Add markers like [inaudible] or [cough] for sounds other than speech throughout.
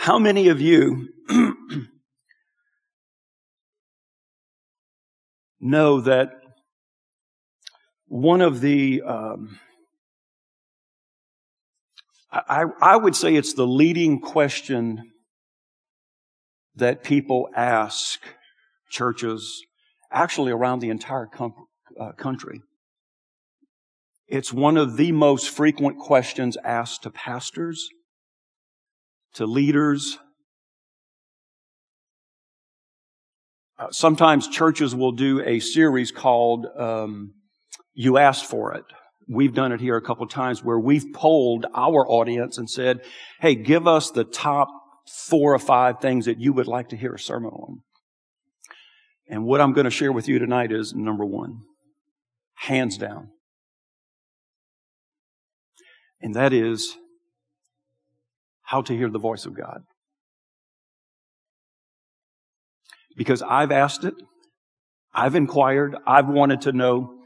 How many of you [clears throat] know that one of the, um, I, I would say it's the leading question that people ask churches actually around the entire com- uh, country. It's one of the most frequent questions asked to pastors, to leaders. Uh, sometimes churches will do a series called um, You Asked for It. We've done it here a couple times where we've polled our audience and said, hey, give us the top four or five things that you would like to hear a sermon on. And what I'm going to share with you tonight is number one, hands down. And that is how to hear the voice of God. Because I've asked it, I've inquired, I've wanted to know.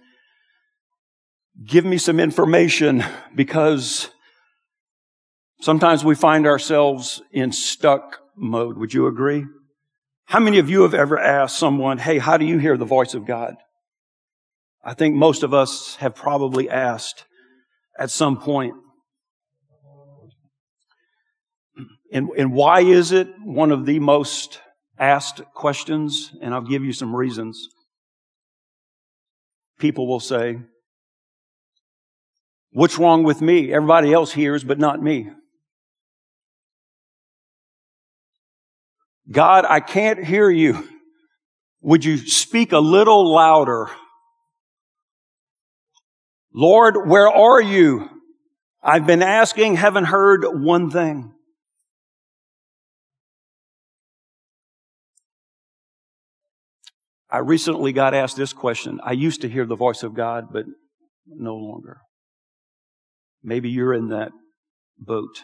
Give me some information because sometimes we find ourselves in stuck mode. Would you agree? How many of you have ever asked someone, hey, how do you hear the voice of God? I think most of us have probably asked at some point. And, and why is it one of the most asked questions? And I'll give you some reasons. People will say, What's wrong with me? Everybody else hears, but not me. God, I can't hear you. Would you speak a little louder? Lord, where are you? I've been asking, haven't heard one thing. I recently got asked this question. I used to hear the voice of God, but no longer. Maybe you're in that boat.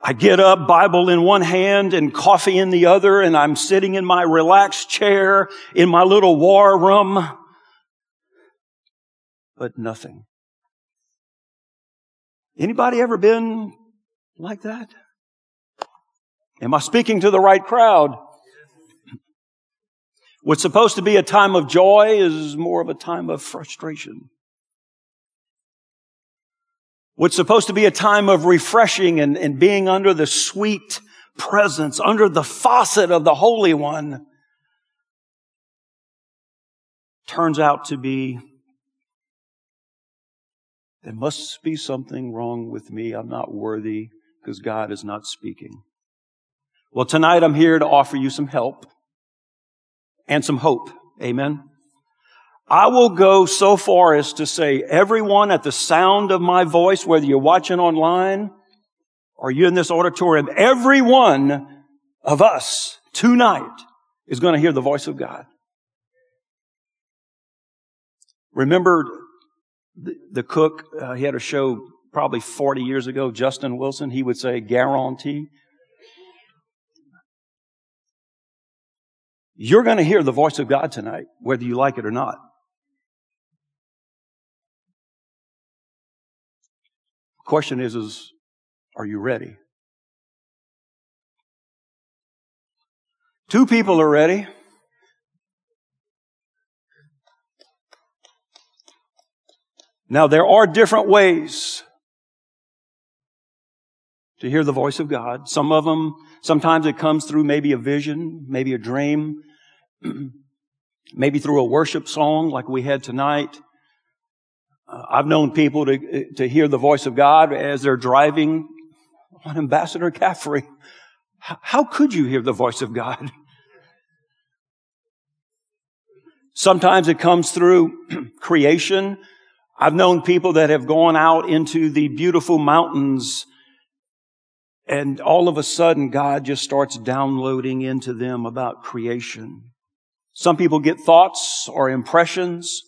I get up, Bible in one hand and coffee in the other, and I'm sitting in my relaxed chair in my little war room. But nothing. Anybody ever been like that? Am I speaking to the right crowd? What's supposed to be a time of joy is more of a time of frustration. What's supposed to be a time of refreshing and, and being under the sweet presence, under the faucet of the Holy One, turns out to be there must be something wrong with me. I'm not worthy because God is not speaking. Well, tonight I'm here to offer you some help and some hope. Amen. I will go so far as to say everyone at the sound of my voice, whether you're watching online or you're in this auditorium, every one of us tonight is going to hear the voice of God. Remember the, cook, uh, he had a show probably 40 years ago, Justin Wilson, he would say, guarantee. You're going to hear the voice of God tonight, whether you like it or not. Question is, is are you ready? Two people are ready. Now, there are different ways to hear the voice of God. Some of them, sometimes it comes through maybe a vision, maybe a dream, [clears throat] maybe through a worship song like we had tonight. Uh, I've known people to, to hear the voice of God as they're driving on Ambassador Caffery. How could you hear the voice of God? Sometimes it comes through [clears throat] creation. I've known people that have gone out into the beautiful mountains and all of a sudden God just starts downloading into them about creation. Some people get thoughts or impressions.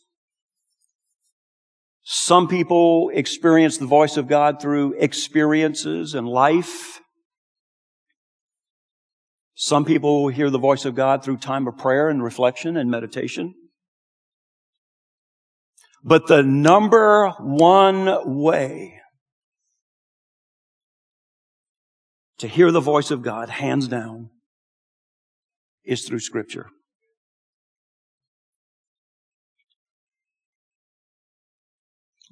Some people experience the voice of God through experiences and life. Some people hear the voice of God through time of prayer and reflection and meditation. But the number one way to hear the voice of God, hands down, is through Scripture.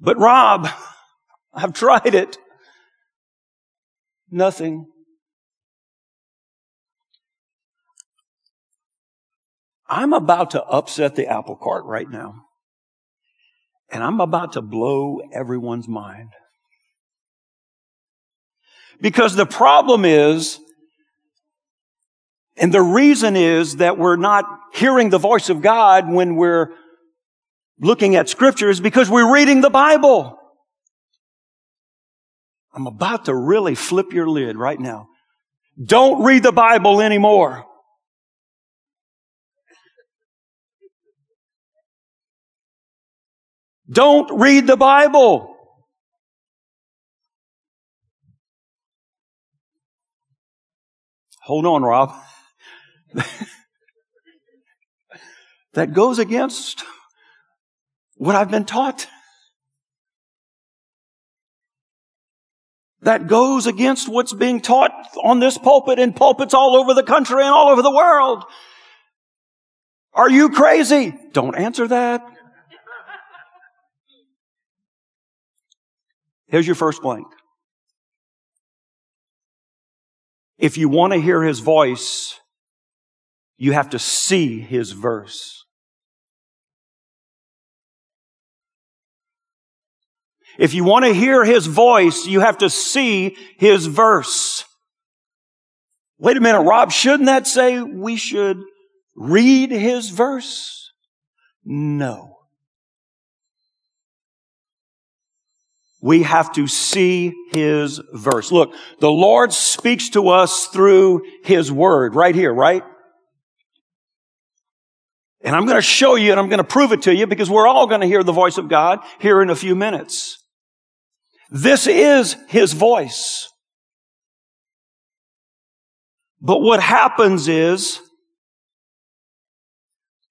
But Rob, [laughs] I've tried it. Nothing. I'm about to upset the apple cart right now. And I'm about to blow everyone's mind. Because the problem is, and the reason is that we're not hearing the voice of God when we're looking at scripture is because we're reading the Bible. I'm about to really flip your lid right now. Don't read the Bible anymore. Don't read the Bible. Hold on, Rob. [laughs] that goes against what I've been taught. That goes against what's being taught on this pulpit and pulpits all over the country and all over the world. Are you crazy? Don't answer that. Here's your first blank. If you want to hear his voice, you have to see his verse. If you want to hear his voice, you have to see his verse. Wait a minute, Rob, shouldn't that say we should read his verse? No. We have to see His verse. Look, the Lord speaks to us through His Word right here, right? And I'm going to show you and I'm going to prove it to you because we're all going to hear the voice of God here in a few minutes. This is His voice. But what happens is,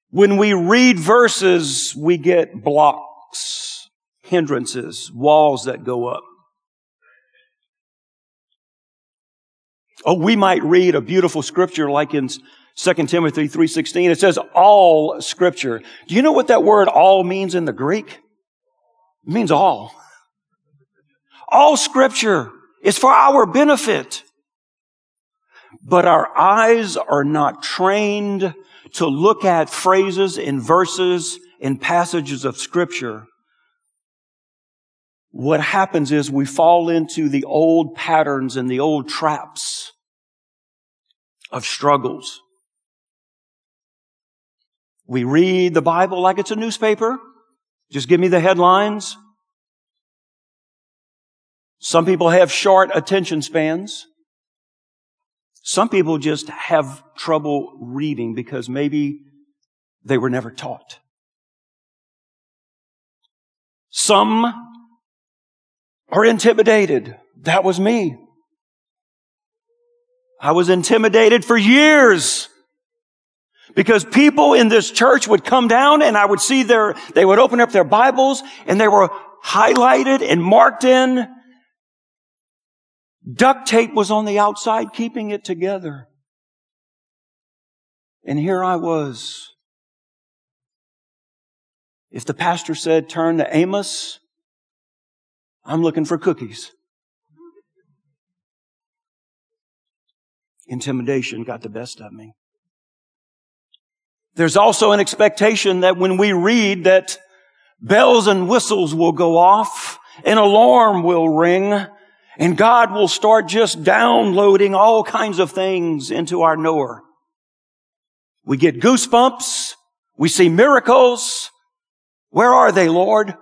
when we read verses, we get blocks hindrances, walls that go up. Oh, we might read a beautiful scripture like in 2 Timothy 3.16. It says all scripture. Do you know what that word all means in the Greek? It means all. All scripture is for our benefit. But our eyes are not trained to look at phrases and verses and passages of scripture what happens is we fall into the old patterns and the old traps of struggles. We read the Bible like it's a newspaper. Just give me the headlines. Some people have short attention spans. Some people just have trouble reading because maybe they were never taught. Some are intimidated. That was me. I was intimidated for years because people in this church would come down and I would see their, they would open up their Bibles and they were highlighted and marked in. Duct tape was on the outside keeping it together. And here I was. If the pastor said turn to Amos, I'm looking for cookies. Intimidation got the best of me. There's also an expectation that when we read that bells and whistles will go off, an alarm will ring, and God will start just downloading all kinds of things into our knower. We get goosebumps. We see miracles. Where are they, Lord?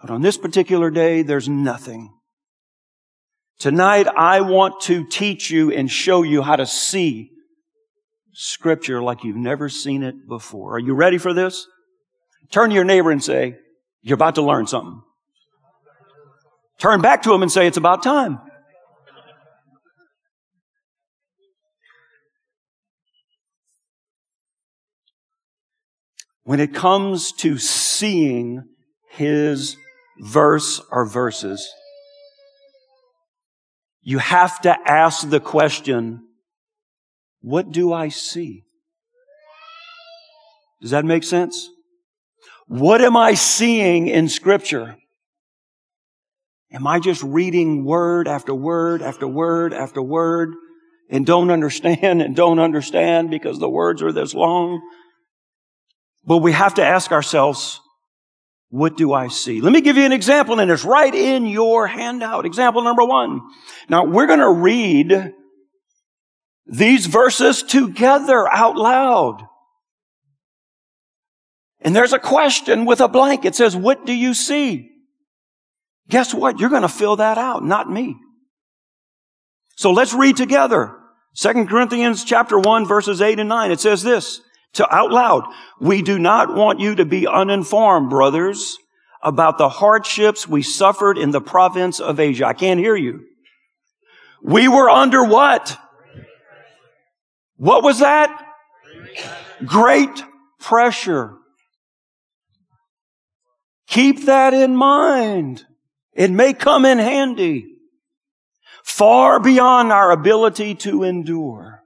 But on this particular day, there's nothing. Tonight, I want to teach you and show you how to see scripture like you've never seen it before. Are you ready for this? Turn to your neighbor and say, you're about to learn something. Turn back to him and say, it's about time. When it comes to seeing His verse or verses. You have to ask the question, what do I see? Does that make sense? What am I seeing in scripture? Am I just reading word after word after word after word and don't understand and don't understand because the words are this long? But we have to ask ourselves, what do I see? Let me give you an example and it's right in your handout. Example number one. Now we're going to read these verses together out loud. And there's a question with a blank. It says, what do you see? Guess what? You're going to fill that out, not me. So let's read together. Second Corinthians chapter 1 verses 8 and 9. It says this to out loud. We do not want you to be uninformed, brothers, about the hardships we suffered in the province of Asia. I can't hear you. We were under what? What was that? Great pressure. Keep that in mind. It may come in handy. Far beyond our ability to endure.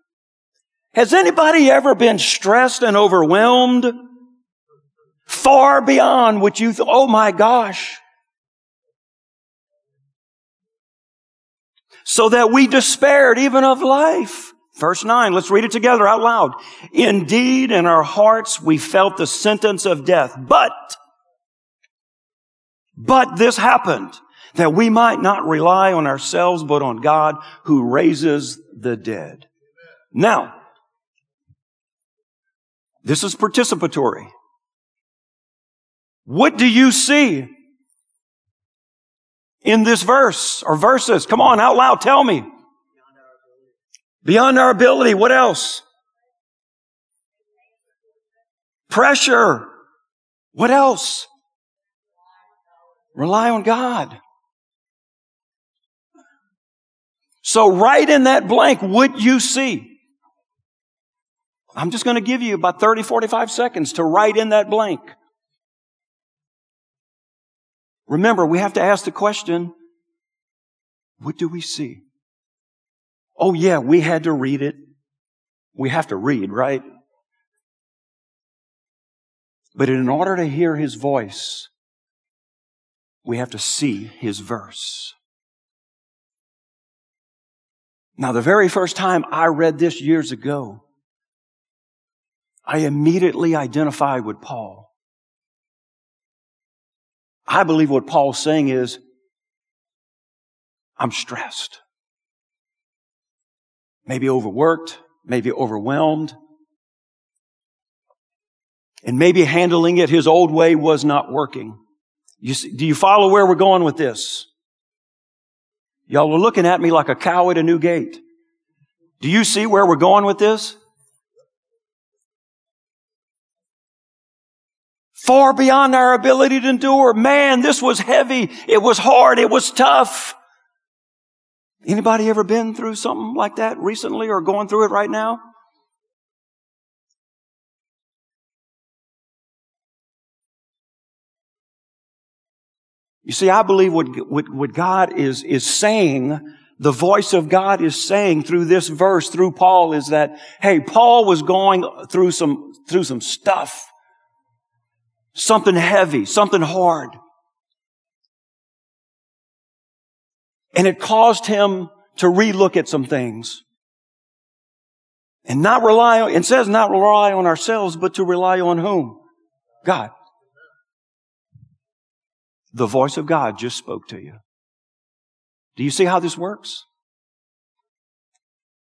Has anybody ever been stressed and overwhelmed? Far beyond what you thought, oh my gosh. So that we despaired even of life. Verse 9, let's read it together out loud. Indeed, in our hearts we felt the sentence of death, but but this happened that we might not rely on ourselves, but on God who raises the dead. Now, this is participatory. What do you see in this verse or verses? Come on, out loud, tell me. Beyond our ability. What else? Pressure. What else? Rely on God. So right in that blank, what you see? I'm just going to give you about 30, 45 seconds to write in that blank. Remember, we have to ask the question, what do we see? Oh yeah, we had to read it. We have to read, right? But in order to hear his voice, we have to see his verse. Now, the very first time I read this years ago, I immediately identified with Paul. I believe what Paul's saying is, I'm stressed. Maybe overworked, maybe overwhelmed. And maybe handling it his old way was not working. You see, do you follow where we're going with this? Y'all are looking at me like a cow at a new gate. Do you see where we're going with this? Far beyond our ability to endure. Man, this was heavy. It was hard. It was tough. Anybody ever been through something like that recently or going through it right now? You see, I believe what, what, what God is, is saying, the voice of God is saying through this verse, through Paul, is that, hey, Paul was going through some, through some stuff. Something heavy, something hard. And it caused him to relook at some things. And not rely it says not rely on ourselves, but to rely on whom? God. The voice of God just spoke to you. Do you see how this works?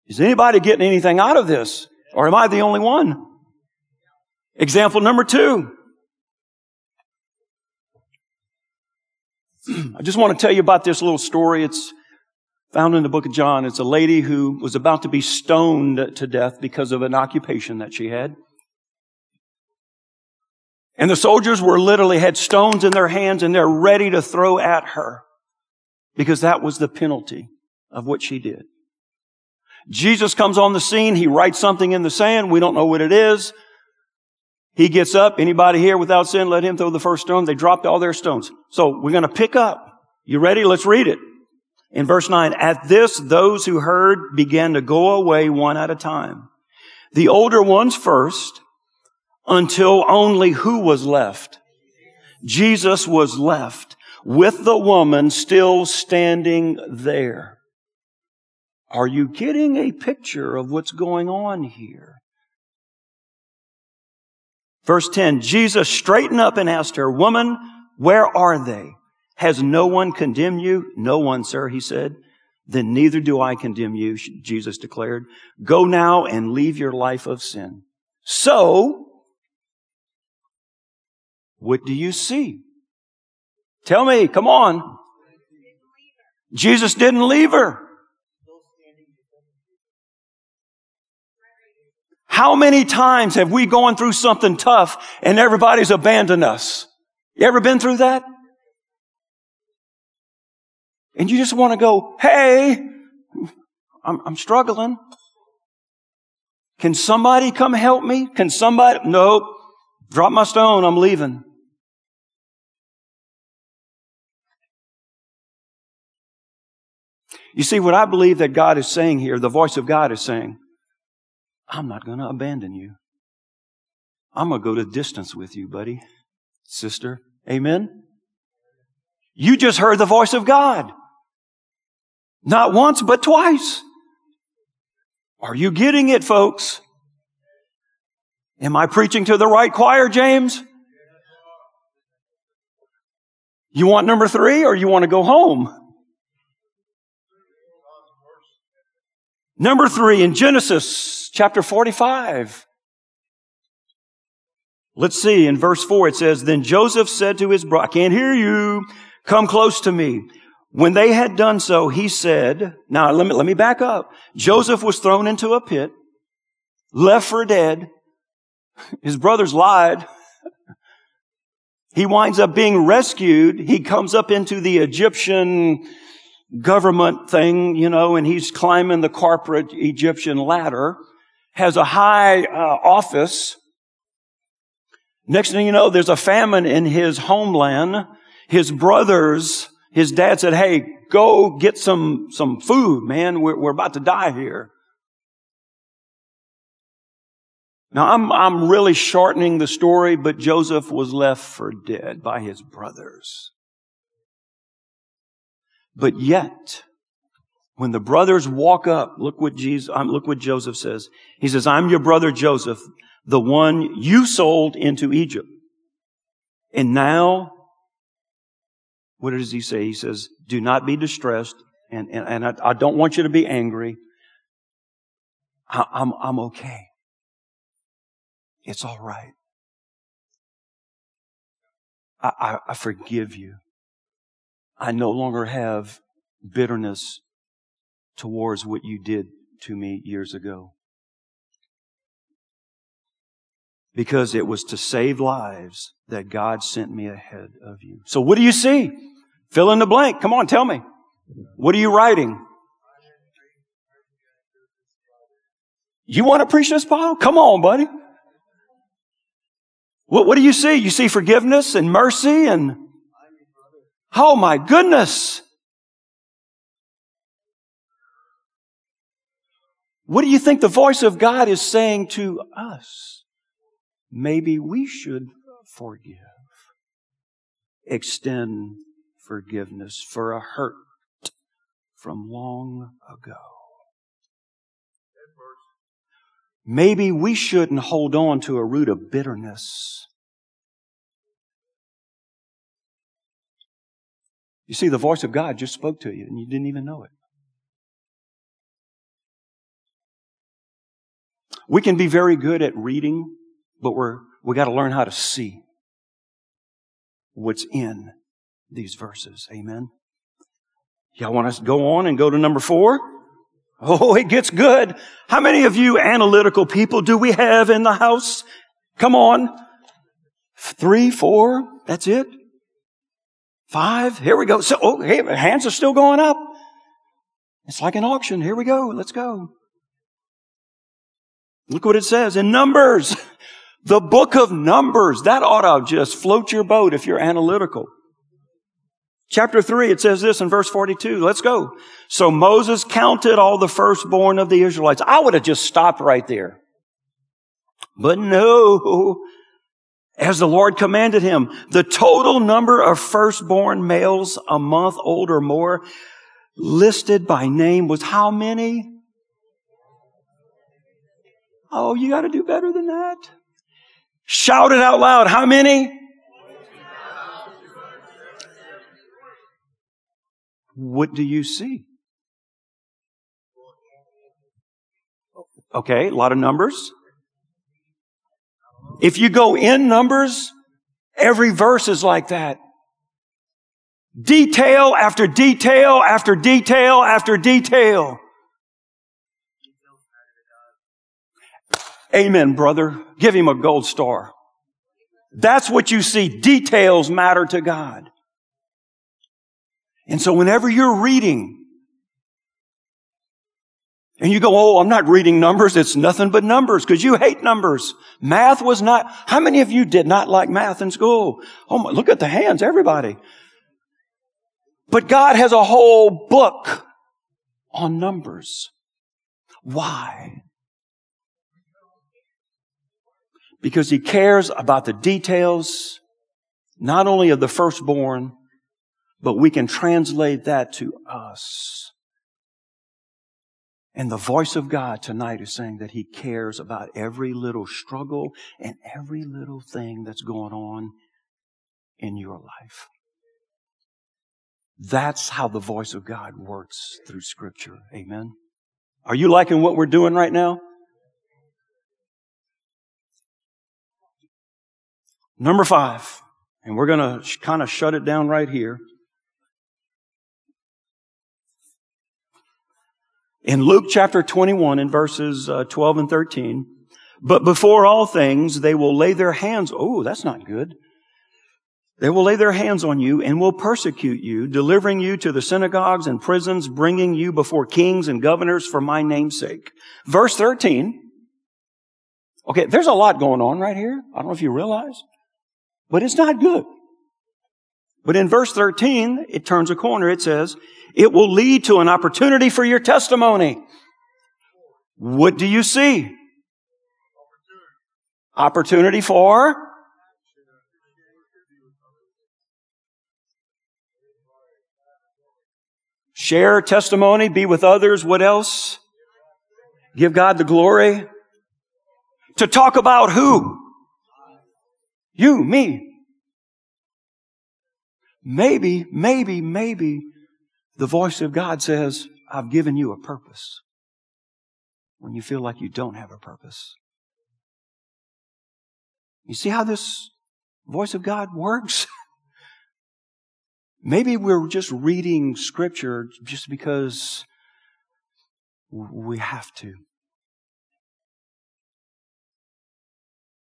Is anybody getting anything out of this? Or am I the only one? Example number two. [clears throat] I just want to tell you about this little story. It's found in the book of John. It's a lady who was about to be stoned to death because of an occupation that she had. And the soldiers were literally had stones in their hands and they're ready to throw at her because that was the penalty of what she did. Jesus comes on the scene. He writes something in the sand. We don't know what it is. He gets up. Anybody here without sin, let him throw the first stone. They dropped all their stones. So we're going to pick up. You ready? Let's read it. In verse 9, at this, those who heard began to go away one at a time. The older ones first, until only who was left? Jesus was left with the woman still standing there. Are you getting a picture of what's going on here? Verse 10, Jesus straightened up and asked her, Woman, where are they? Has no one condemned you? No one, sir, he said. Then neither do I condemn you, Jesus declared. Go now and leave your life of sin. So, what do you see? Tell me, come on. Jesus didn't leave her. How many times have we gone through something tough and everybody's abandoned us? You ever been through that? And you just want to go, hey, I'm, I'm struggling. Can somebody come help me? Can somebody? Nope. Drop my stone. I'm leaving. You see, what I believe that God is saying here, the voice of God is saying, I'm not going to abandon you. I'm going to go to distance with you, buddy, sister. Amen? You just heard the voice of God. Not once, but twice. Are you getting it, folks? Am I preaching to the right choir, James? You want number three or you want to go home? Number three in Genesis chapter 45. Let's see, in verse four it says, Then Joseph said to his brother, I can't hear you. Come close to me. When they had done so, he said, now let me, let me back up. Joseph was thrown into a pit, left for dead. His brothers lied. [laughs] he winds up being rescued. He comes up into the Egyptian government thing, you know, and he's climbing the corporate Egyptian ladder, has a high uh, office. Next thing you know, there's a famine in his homeland. His brothers his dad said, Hey, go get some, some food, man. We're, we're about to die here. Now I'm, I'm really shortening the story, but Joseph was left for dead by his brothers. But yet, when the brothers walk up, look what Jesus, um, look what Joseph says. He says, I'm your brother Joseph, the one you sold into Egypt. And now what does he say? He says, do not be distressed. And, and, and I, I don't want you to be angry. I, I'm, I'm okay. It's all right. I, I, I forgive you. I no longer have bitterness towards what you did to me years ago. Because it was to save lives that God sent me ahead of you. So what do you see? Fill in the blank. Come on, tell me. What are you writing? You want to preach this, Paul? Come on, buddy. What, what do you see? You see forgiveness and mercy and, oh my goodness. What do you think the voice of God is saying to us? Maybe we should forgive. Extend forgiveness for a hurt from long ago. Maybe we shouldn't hold on to a root of bitterness. You see, the voice of God just spoke to you and you didn't even know it. We can be very good at reading, but we're, we got to learn how to see what's in these verses. Amen. Y'all want us to go on and go to number four? Oh, it gets good. How many of you analytical people do we have in the house? Come on. Three, four, that's it. Five, here we go. So, oh, hey, hands are still going up. It's like an auction. Here we go. Let's go. Look what it says in Numbers. [laughs] The book of Numbers. That ought to just float your boat if you're analytical. Chapter 3, it says this in verse 42. Let's go. So Moses counted all the firstborn of the Israelites. I would have just stopped right there. But no, as the Lord commanded him, the total number of firstborn males a month old or more listed by name was how many? Oh, you got to do better than that. Shout it out loud. How many? What do you see? Okay, a lot of numbers. If you go in numbers, every verse is like that. Detail after detail after detail after detail. Amen, brother. Give him a gold star. That's what you see. Details matter to God. And so whenever you're reading, and you go, oh, I'm not reading numbers. It's nothing but numbers because you hate numbers. Math was not, how many of you did not like math in school? Oh my, look at the hands, everybody. But God has a whole book on numbers. Why? Because he cares about the details, not only of the firstborn, but we can translate that to us. And the voice of God tonight is saying that He cares about every little struggle and every little thing that's going on in your life. That's how the voice of God works through Scripture. Amen. Are you liking what we're doing right now? Number five, and we're going to kind of shut it down right here. In Luke chapter 21 in verses uh, 12 and 13, but before all things, they will lay their hands. Oh, that's not good. They will lay their hands on you and will persecute you, delivering you to the synagogues and prisons, bringing you before kings and governors for my name's sake. Verse 13. Okay, there's a lot going on right here. I don't know if you realize, but it's not good. But in verse 13, it turns a corner. It says, it will lead to an opportunity for your testimony. What do you see? Opportunity for? Share testimony, be with others. What else? Give God the glory. To talk about who? You, me. Maybe, maybe, maybe the voice of God says, I've given you a purpose when you feel like you don't have a purpose. You see how this voice of God works? [laughs] Maybe we're just reading scripture just because we have to.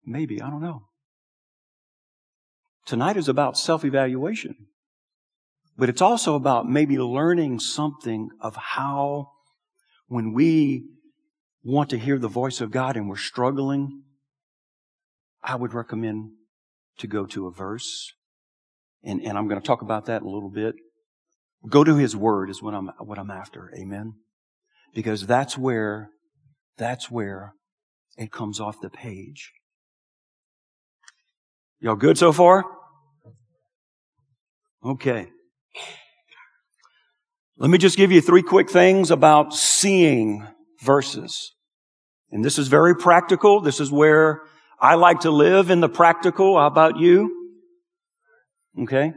Maybe, I don't know. Tonight is about self evaluation. But it's also about maybe learning something of how, when we want to hear the voice of God and we're struggling, I would recommend to go to a verse. And, and I'm going to talk about that a little bit. Go to His Word is what I'm, what I'm after. Amen. Because that's where, that's where it comes off the page. Y'all good so far? Okay. Let me just give you three quick things about seeing verses. And this is very practical. This is where I like to live in the practical. How about you? Okay.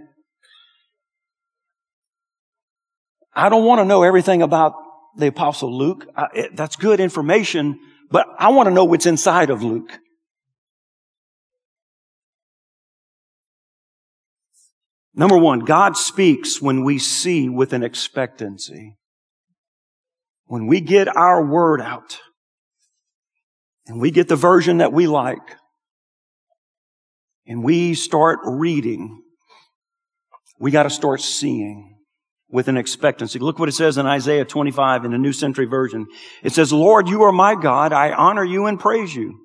I don't want to know everything about the apostle Luke. I, it, that's good information, but I want to know what's inside of Luke. Number one, God speaks when we see with an expectancy. When we get our word out and we get the version that we like and we start reading, we got to start seeing with an expectancy. Look what it says in Isaiah 25 in the New Century Version. It says, Lord, you are my God. I honor you and praise you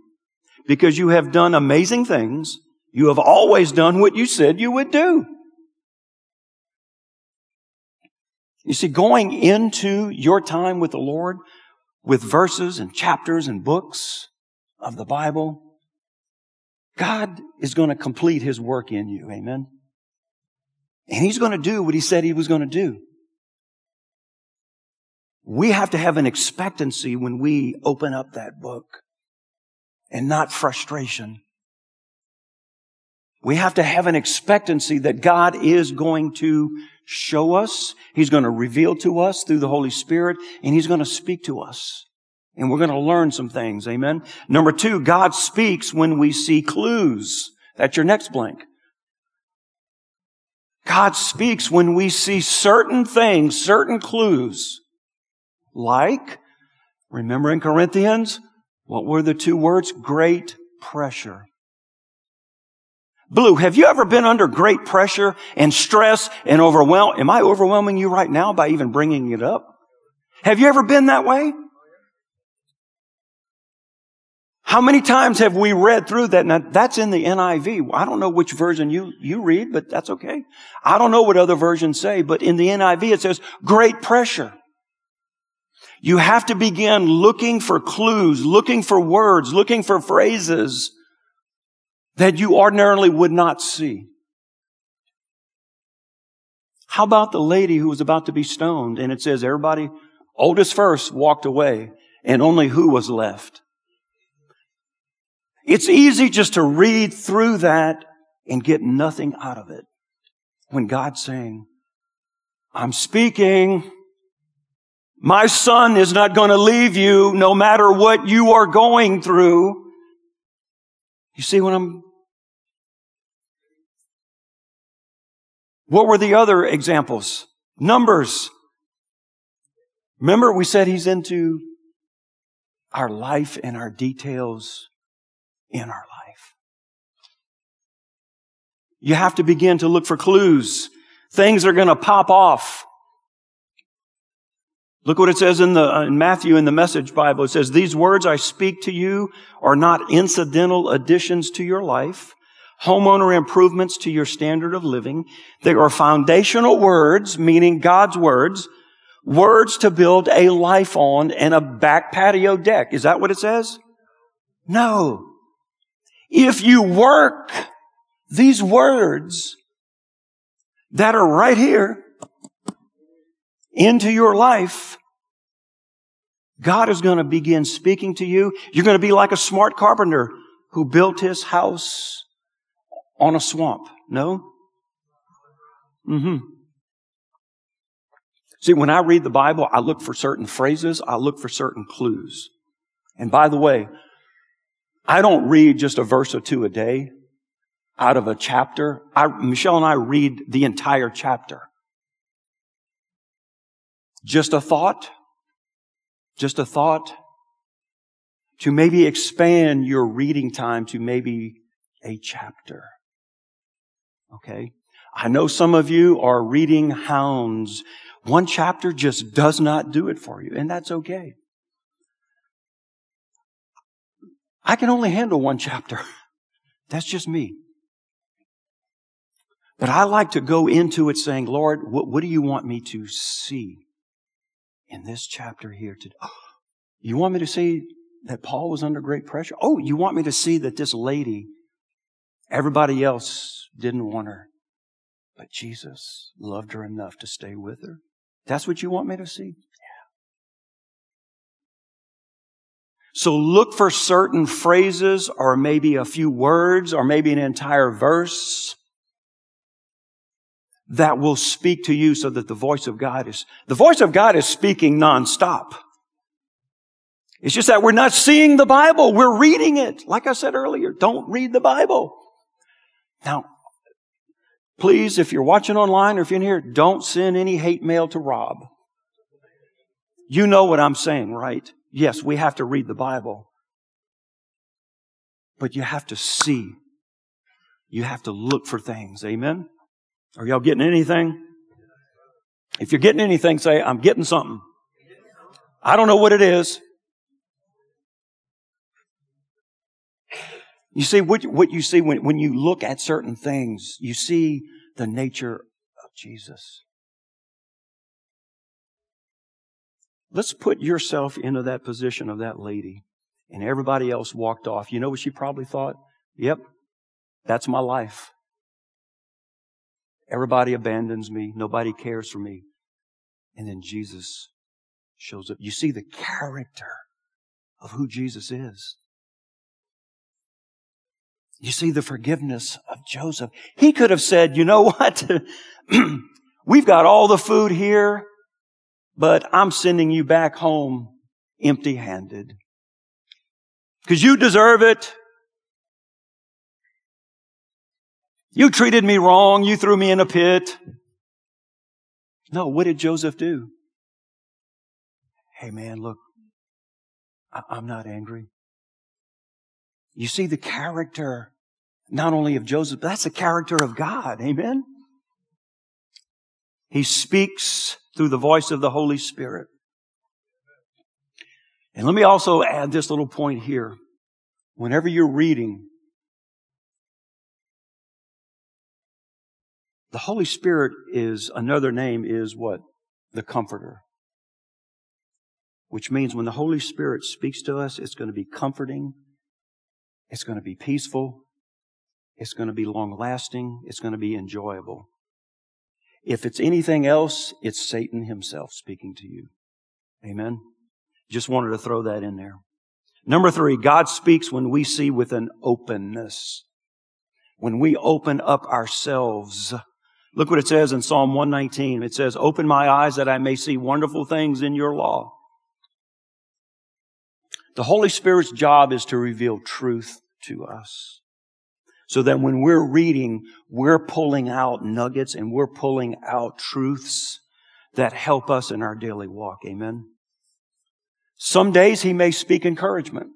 because you have done amazing things. You have always done what you said you would do. You see, going into your time with the Lord with verses and chapters and books of the Bible, God is going to complete His work in you. Amen. And He's going to do what He said He was going to do. We have to have an expectancy when we open up that book and not frustration. We have to have an expectancy that God is going to show us. He's going to reveal to us through the Holy Spirit and He's going to speak to us. And we're going to learn some things. Amen. Number two, God speaks when we see clues. That's your next blank. God speaks when we see certain things, certain clues. Like, remember in Corinthians, what were the two words? Great pressure. Blue, have you ever been under great pressure and stress and overwhelm? Am I overwhelming you right now by even bringing it up? Have you ever been that way? How many times have we read through that? Now, that's in the NIV. I don't know which version you, you read, but that's okay. I don't know what other versions say, but in the NIV it says great pressure. You have to begin looking for clues, looking for words, looking for phrases that you ordinarily would not see. How about the lady who was about to be stoned? And it says everybody, oldest first, walked away, and only who was left? It's easy just to read through that and get nothing out of it. When God's saying, I'm speaking, my son is not going to leave you no matter what you are going through. You see what I'm What were the other examples? Numbers. Remember we said he's into our life and our details in our life. You have to begin to look for clues. Things are going to pop off. Look what it says in the, uh, in Matthew in the message Bible. It says, these words I speak to you are not incidental additions to your life, homeowner improvements to your standard of living. They are foundational words, meaning God's words, words to build a life on and a back patio deck. Is that what it says? No. If you work these words that are right here into your life, God is going to begin speaking to you. You're going to be like a smart carpenter who built his house on a swamp. No? Mm-hmm. See, when I read the Bible, I look for certain phrases, I look for certain clues. And by the way, I don't read just a verse or two a day out of a chapter. I, Michelle and I read the entire chapter. Just a thought, just a thought to maybe expand your reading time to maybe a chapter. Okay. I know some of you are reading hounds. One chapter just does not do it for you, and that's okay. I can only handle one chapter. [laughs] That's just me. But I like to go into it saying, Lord, what, what do you want me to see in this chapter here today? Oh, you want me to see that Paul was under great pressure? Oh, you want me to see that this lady, everybody else didn't want her, but Jesus loved her enough to stay with her? That's what you want me to see? So look for certain phrases or maybe a few words or maybe an entire verse that will speak to you so that the voice of God is, the voice of God is speaking nonstop. It's just that we're not seeing the Bible. We're reading it. Like I said earlier, don't read the Bible. Now, please, if you're watching online or if you're in here, don't send any hate mail to Rob. You know what I'm saying, right? Yes, we have to read the Bible. But you have to see. You have to look for things. Amen? Are y'all getting anything? If you're getting anything, say, I'm getting something. I don't know what it is. You see, what, what you see when, when you look at certain things, you see the nature of Jesus. Let's put yourself into that position of that lady. And everybody else walked off. You know what she probably thought? Yep, that's my life. Everybody abandons me. Nobody cares for me. And then Jesus shows up. You see the character of who Jesus is. You see the forgiveness of Joseph. He could have said, you know [laughs] what? [clears throat] We've got all the food here, but I'm sending you back home empty handed. Cause you deserve it. You treated me wrong. You threw me in a pit. No, what did Joseph do? Hey man, look, I- am not angry. You see the character, not only of Joseph, but that's the character of God. Amen. He speaks through the voice of the Holy Spirit. And let me also add this little point here. Whenever you're reading The Holy Spirit is another name is what? The Comforter. Which means when the Holy Spirit speaks to us, it's going to be comforting. It's going to be peaceful. It's going to be long lasting. It's going to be enjoyable. If it's anything else, it's Satan himself speaking to you. Amen. Just wanted to throw that in there. Number three, God speaks when we see with an openness. When we open up ourselves Look what it says in Psalm 119. It says, Open my eyes that I may see wonderful things in your law. The Holy Spirit's job is to reveal truth to us. So that when we're reading, we're pulling out nuggets and we're pulling out truths that help us in our daily walk. Amen. Some days he may speak encouragement.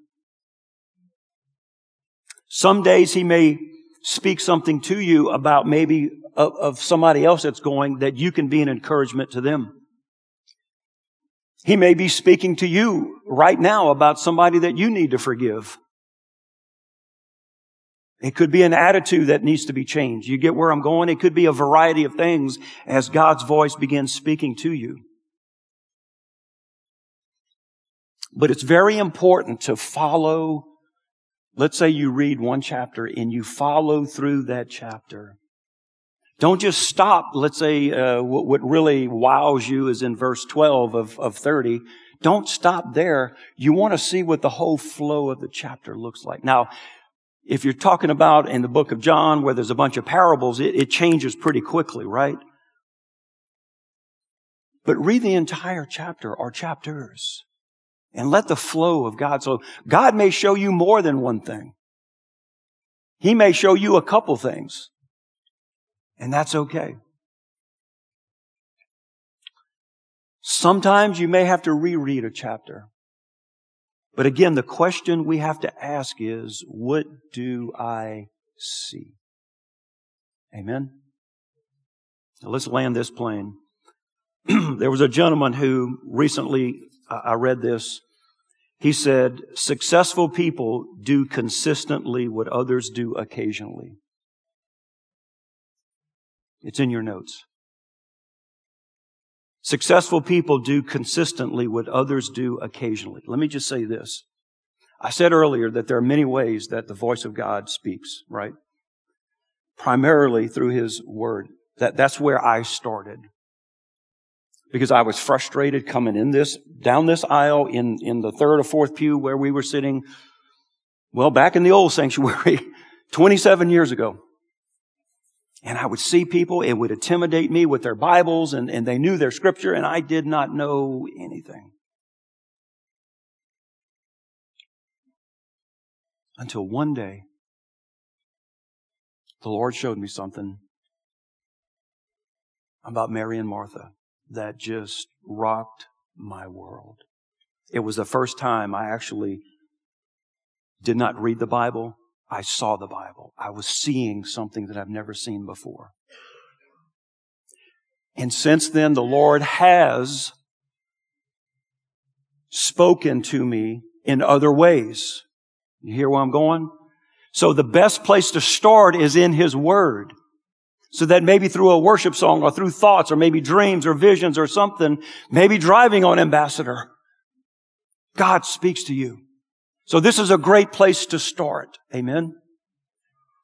Some days he may speak something to you about maybe of, of somebody else that's going that you can be an encouragement to them. He may be speaking to you right now about somebody that you need to forgive. It could be an attitude that needs to be changed. You get where I'm going? It could be a variety of things as God's voice begins speaking to you. But it's very important to follow. Let's say you read one chapter and you follow through that chapter. Don't just stop. Let's say uh, what, what, really wows you is in verse 12 of, of 30. Don't stop there. You want to see what the whole flow of the chapter looks like. Now, if you're talking about in the book of John where there's a bunch of parables, it, it changes pretty quickly, right? But read the entire chapter or chapters and let the flow of God. So God may show you more than one thing. He may show you a couple things. And that's okay. Sometimes you may have to reread a chapter. But again, the question we have to ask is, what do I see? Amen? Now let's land this plane. [clears throat] there was a gentleman who recently, I read this. He said, successful people do consistently what others do occasionally. It's in your notes. Successful people do consistently what others do occasionally. Let me just say this. I said earlier that there are many ways that the voice of God speaks, right? Primarily through His Word. That, that's where I started. Because I was frustrated coming in this, down this aisle in, in the third or fourth pew where we were sitting, well, back in the old [laughs] sanctuary, 27 years ago. And I would see people, it would intimidate me with their Bibles and, and they knew their scripture and I did not know anything. Until one day, the Lord showed me something about Mary and Martha that just rocked my world. It was the first time I actually did not read the Bible. I saw the Bible. I was seeing something that I've never seen before. And since then, the Lord has spoken to me in other ways. You hear where I'm going? So the best place to start is in His Word. So that maybe through a worship song or through thoughts or maybe dreams or visions or something, maybe driving on ambassador, God speaks to you. So this is a great place to start. Amen.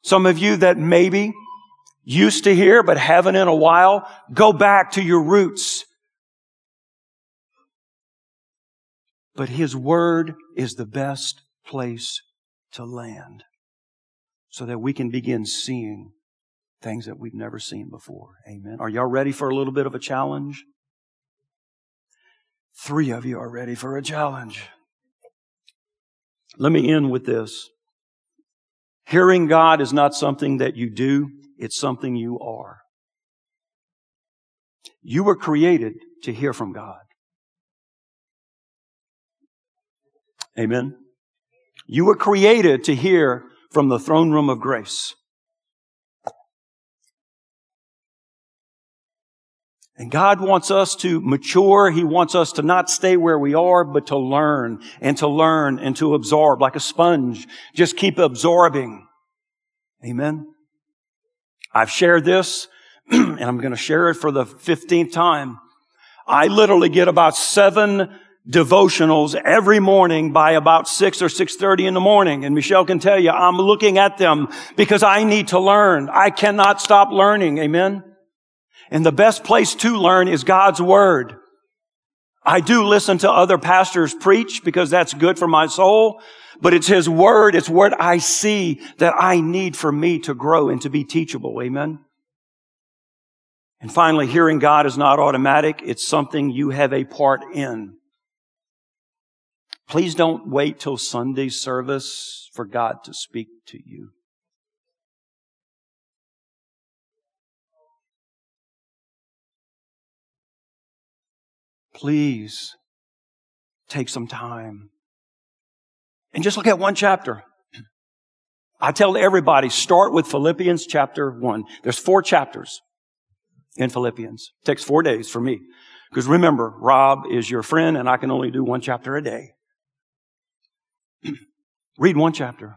Some of you that maybe used to hear but haven't in a while, go back to your roots. But His Word is the best place to land so that we can begin seeing things that we've never seen before. Amen. Are y'all ready for a little bit of a challenge? Three of you are ready for a challenge. Let me end with this. Hearing God is not something that you do, it's something you are. You were created to hear from God. Amen. You were created to hear from the throne room of grace. And God wants us to mature. He wants us to not stay where we are, but to learn and to learn and to absorb like a sponge. Just keep absorbing. Amen. I've shared this [clears throat] and I'm going to share it for the 15th time. I literally get about seven devotionals every morning by about 6 or 6.30 in the morning. And Michelle can tell you, I'm looking at them because I need to learn. I cannot stop learning. Amen. And the best place to learn is God's Word. I do listen to other pastors preach because that's good for my soul, but it's His Word, it's what I see that I need for me to grow and to be teachable. Amen. And finally, hearing God is not automatic. It's something you have a part in. Please don't wait till Sunday service for God to speak to you. Please take some time and just look at one chapter. I tell everybody, start with Philippians chapter one. There's four chapters in Philippians. It takes four days for me. Because remember, Rob is your friend and I can only do one chapter a day. [clears throat] Read one chapter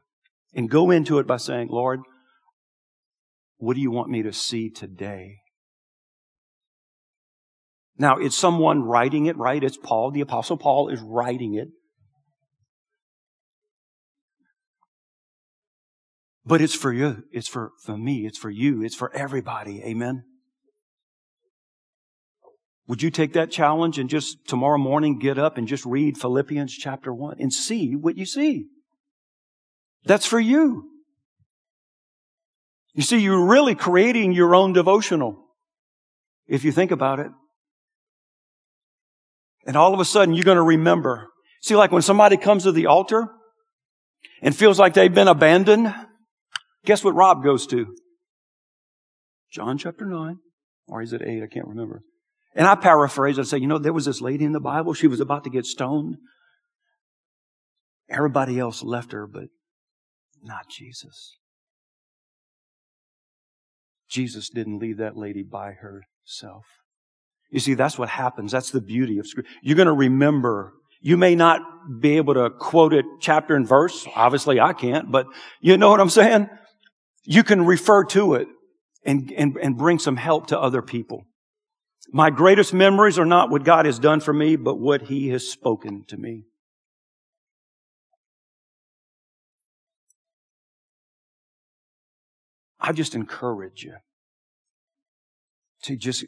and go into it by saying, Lord, what do you want me to see today? Now, it's someone writing it, right? It's Paul. The apostle Paul is writing it. But it's for you. It's for, for me. It's for you. It's for everybody. Amen. Would you take that challenge and just tomorrow morning get up and just read Philippians chapter one and see what you see? That's for you. You see, you're really creating your own devotional if you think about it. And all of a sudden you're going to remember. See, like when somebody comes to the altar and feels like they've been abandoned, guess what Rob goes to? John chapter 9. Or is it 8? I can't remember. And I paraphrase and say, you know, there was this lady in the Bible. She was about to get stoned. Everybody else left her, but not Jesus. Jesus didn't leave that lady by herself. You see, that's what happens. That's the beauty of Scripture. You're going to remember. You may not be able to quote it chapter and verse. Obviously, I can't, but you know what I'm saying? You can refer to it and, and, and bring some help to other people. My greatest memories are not what God has done for me, but what He has spoken to me. I just encourage you to just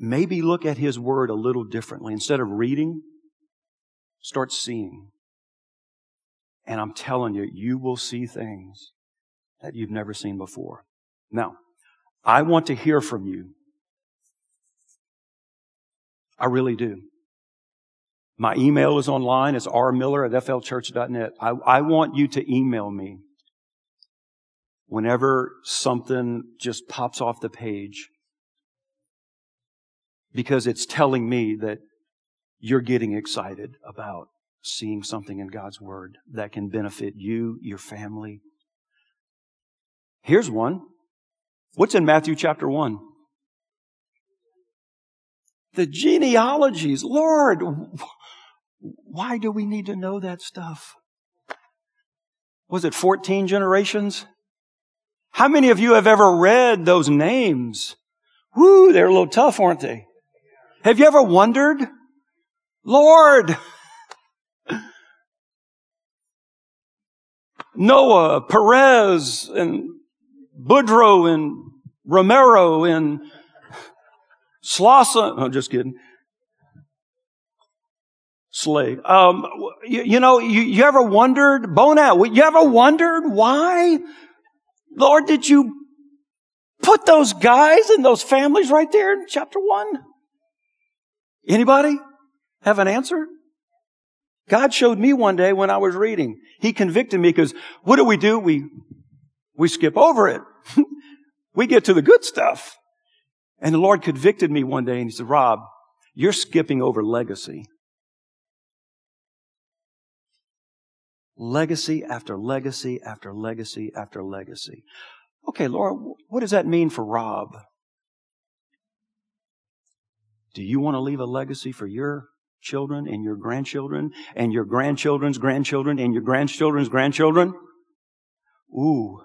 maybe look at His Word a little differently. Instead of reading, start seeing. And I'm telling you, you will see things that you've never seen before. Now, I want to hear from you. I really do. My email is online. It's rmiller at flchurch.net. I, I want you to email me whenever something just pops off the page because it's telling me that you're getting excited about seeing something in God's Word that can benefit you, your family. Here's one. What's in Matthew chapter 1? The genealogies. Lord, why do we need to know that stuff? Was it 14 generations? How many of you have ever read those names? Whoo, they're a little tough, aren't they? Have you ever wondered, Lord, Noah, Perez, and Boudreaux, and Romero, and Slauson. I'm just kidding. Slay. Um, you, you, know, you, you ever wondered, Bonat, you ever wondered why, Lord, did you put those guys and those families right there in chapter one? Anybody have an answer? God showed me one day when I was reading. He convicted me because what do we do? We, we skip over it. [laughs] we get to the good stuff. And the Lord convicted me one day and he said, Rob, you're skipping over legacy. Legacy after legacy after legacy after legacy. Okay, Lord, what does that mean for Rob? Do you want to leave a legacy for your children and your grandchildren and your grandchildren's grandchildren and your grandchildren's grandchildren? Ooh,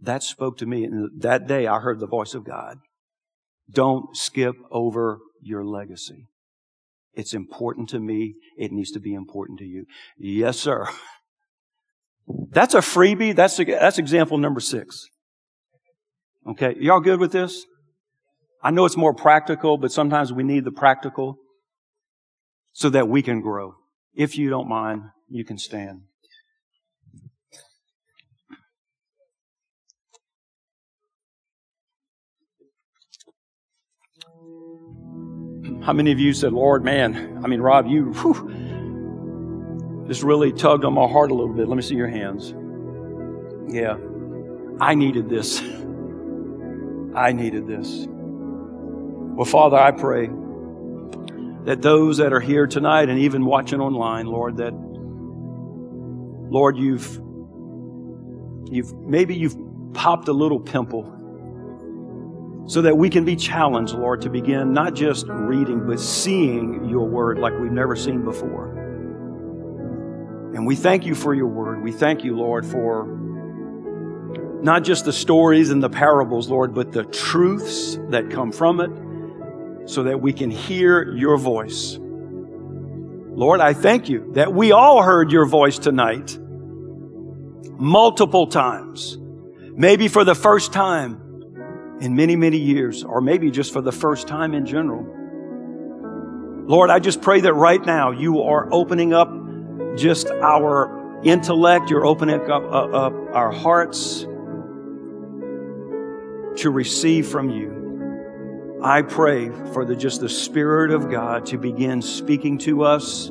that spoke to me. And that day I heard the voice of God. Don't skip over your legacy. It's important to me. It needs to be important to you. Yes, sir. [laughs] That's a freebie. That's, a, that's example number six. Okay. Y'all good with this? I know it's more practical, but sometimes we need the practical so that we can grow. If you don't mind, you can stand. How many of you said, Lord, man, I mean, Rob, you whew, just really tugged on my heart a little bit. Let me see your hands. Yeah, I needed this. [laughs] I needed this. Well, Father, I pray that those that are here tonight and even watching online, Lord, that Lord, you've you've maybe you've popped a little pimple so that we can be challenged, Lord, to begin not just reading, but seeing your word like we've never seen before. And we thank you for your word. We thank you, Lord, for not just the stories and the parables, Lord, but the truths that come from it so that we can hear your voice. Lord, I thank you that we all heard your voice tonight multiple times, maybe for the first time in many, many years, or maybe just for the first time in general. Lord, I just pray that right now you are opening up just our intellect, you're opening up, uh, up our hearts to receive from you. I pray for the, just the Spirit of God to begin speaking to us.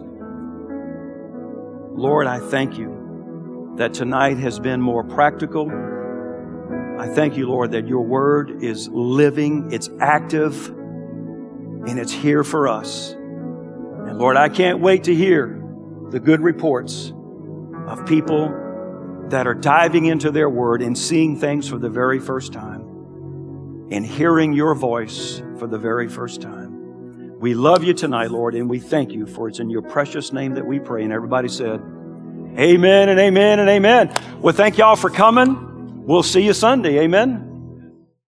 Lord, I thank you that tonight has been more practical I thank you, Lord, that your word is living, it's active, and it's here for us. And Lord, I can't wait to hear the good reports of people that are diving into their word and seeing things for the very first time and hearing your voice for the very first time. We love you tonight, Lord, and we thank you for it's in your precious name that we pray. And everybody said, Amen and amen and amen. Well, thank y'all for coming. We'll see you Sunday. Amen.